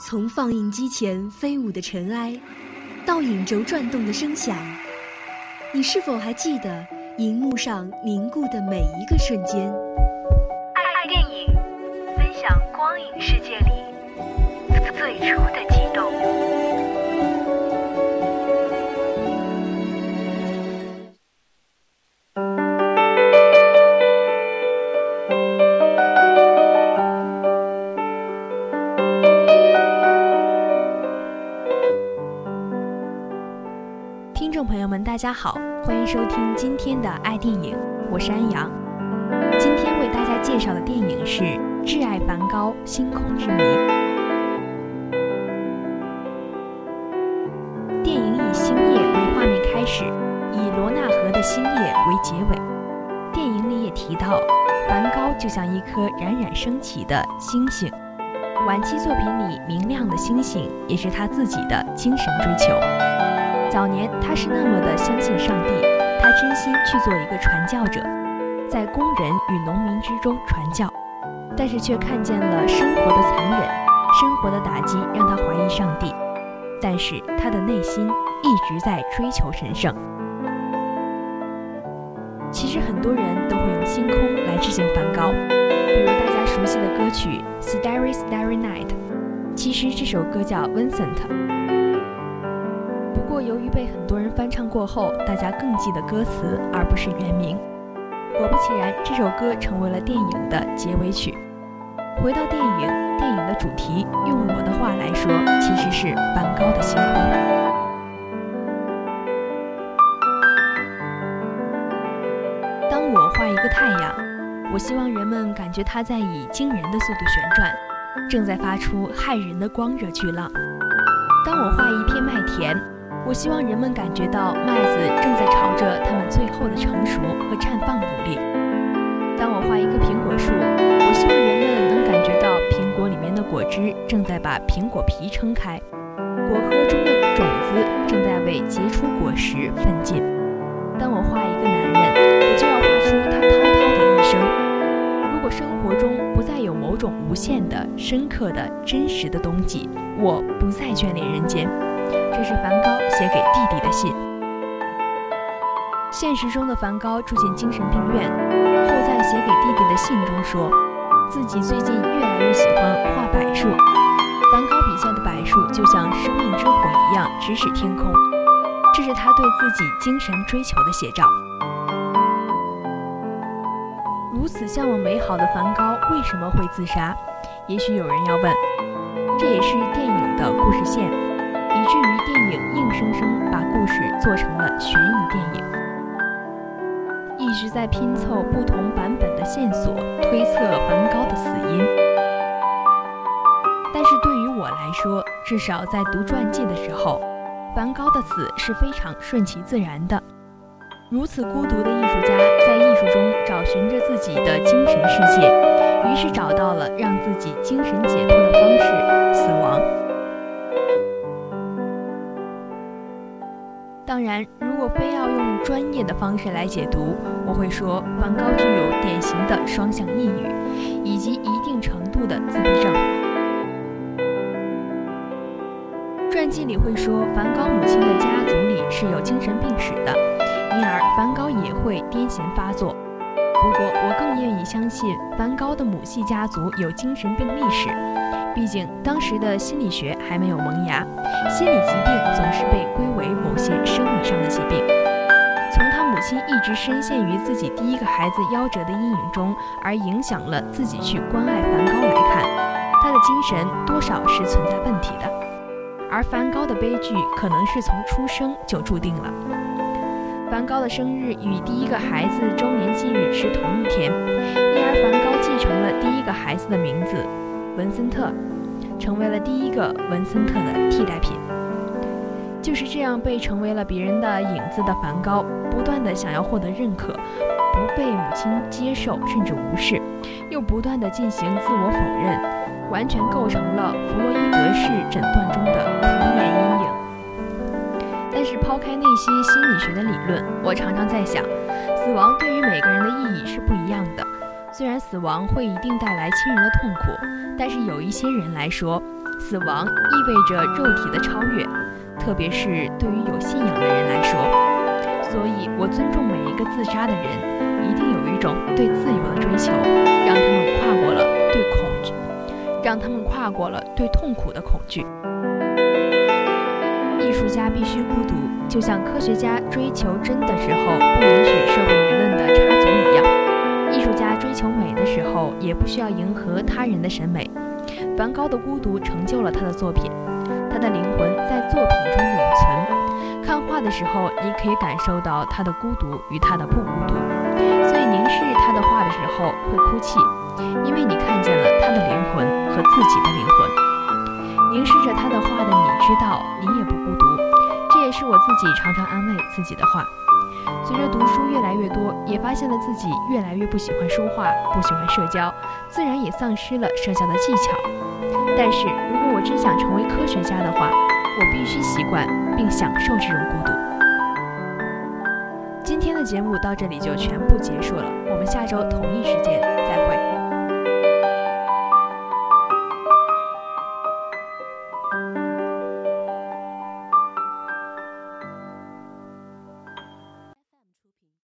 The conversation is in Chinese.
从放映机前飞舞的尘埃，到影轴转动的声响，你是否还记得荧幕上凝固的每一个瞬间？爱电影，分享光影世界里最初的记忆。听众朋友们大家好，欢迎收听今天的爱电影，我是安阳。今天为大家介绍的电影是《挚爱梵高：星空之谜》。电影以星夜为画面开始，以罗纳河的星夜为结尾。电影里也提到，梵高就像一颗冉冉升起的星星。晚期作品里明亮的星星，也是他自己的精神追求。早年他是那么的相信上帝，他真心去做一个传教者，在工人与农民之中传教，但是却看见了生活的残忍，生活的打击让他怀疑上帝，但是他的内心一直在追求神圣。其实很多人都会用星空来致敬梵高，比如大家熟悉的歌曲《Starry Starry Night》，其实这首歌叫 Vincent。由于被很多人翻唱过后，大家更记得歌词而不是原名。果不其然，这首歌成为了电影的结尾曲。回到电影，电影的主题，用我的话来说，其实是梵高的星空。当我画一个太阳，我希望人们感觉它在以惊人的速度旋转，正在发出骇人的光热巨浪。当我画一片麦田。我希望人们感觉到麦子正在朝着它们最后的成熟和绽放努力。当我画一棵苹果树，我希望人们能感觉到苹果里面的果汁正在把苹果皮撑开，果核中的种子正在为结出果实奋进。当我画一个男人，我就要画出他滔滔的一生。如果生活中不再有某种无限的、深刻的、真实的冬季，我不再眷恋人间。这是梵高写给弟弟的信。现实中的梵高住进精神病院后，在写给弟弟的信中说，自己最近越来越喜欢画柏树。梵高笔下的柏树就像生命之火一样直指天空，这是他对自己精神追求的写照。如此向往美好的梵高为什么会自杀？也许有人要问，这也是电影的故事线。以至于电影硬生生把故事做成了悬疑电影，一直在拼凑不同版本的线索，推测梵高的死因。但是对于我来说，至少在读传记的时候，梵高的死是非常顺其自然的。如此孤独的艺术家，在艺术中找寻着自己的精神世界，于是找到了让自己精神解脱的方式——死亡。当然，如果非要用专业的方式来解读，我会说梵高具有典型的双向抑郁，以及一定程度的自闭症。传记里会说，梵高母亲的家族里是有精神病史的，因而梵高也会癫痫发作。不过，我更愿意相信梵高的母系家族有精神病历史。毕竟当时的心理学还没有萌芽，心理疾病总是被归为某些生理上的疾病。从他母亲一直深陷于自己第一个孩子夭折的阴影中，而影响了自己去关爱梵高来看，他的精神多少是存在问题的。而梵高的悲剧可能是从出生就注定了。梵高的生日与第一个孩子周年忌日是同一天，因而梵高继承了第一个孩子的名字。文森特成为了第一个文森特的替代品。就是这样被成为了别人的影子的梵高，不断的想要获得认可，不被母亲接受甚至无视，又不断的进行自我否认，完全构成了弗洛伊德式诊断中的童年阴影。但是抛开那些心理学的理论，我常常在想，死亡对于每个人的意义是不一样的。虽然死亡会一定带来亲人的痛苦，但是有一些人来说，死亡意味着肉体的超越，特别是对于有信仰的人来说。所以我尊重每一个自杀的人，一定有一种对自由的追求，让他们跨过了对恐惧，让他们跨过了对痛苦的恐惧。艺术家必须孤独，就像科学家追求真的时候不允许社会舆论迎合他人的审美。梵高的孤独成就了他的作品，他的灵魂在作品中永存。看画的时候，你可以感受到他的孤独与他的不孤独，所以凝视他的画的时候会哭泣，因为你看见了他的灵魂和自己的灵魂。凝视着他的画的你知道，你也不孤独。是我自己常常安慰自己的话。随着读书越来越多，也发现了自己越来越不喜欢说话，不喜欢社交，自然也丧失了社交的技巧。但是如果我真想成为科学家的话，我必须习惯并享受这种孤独。今天的节目到这里就全部结束了，我们下周同一时间再。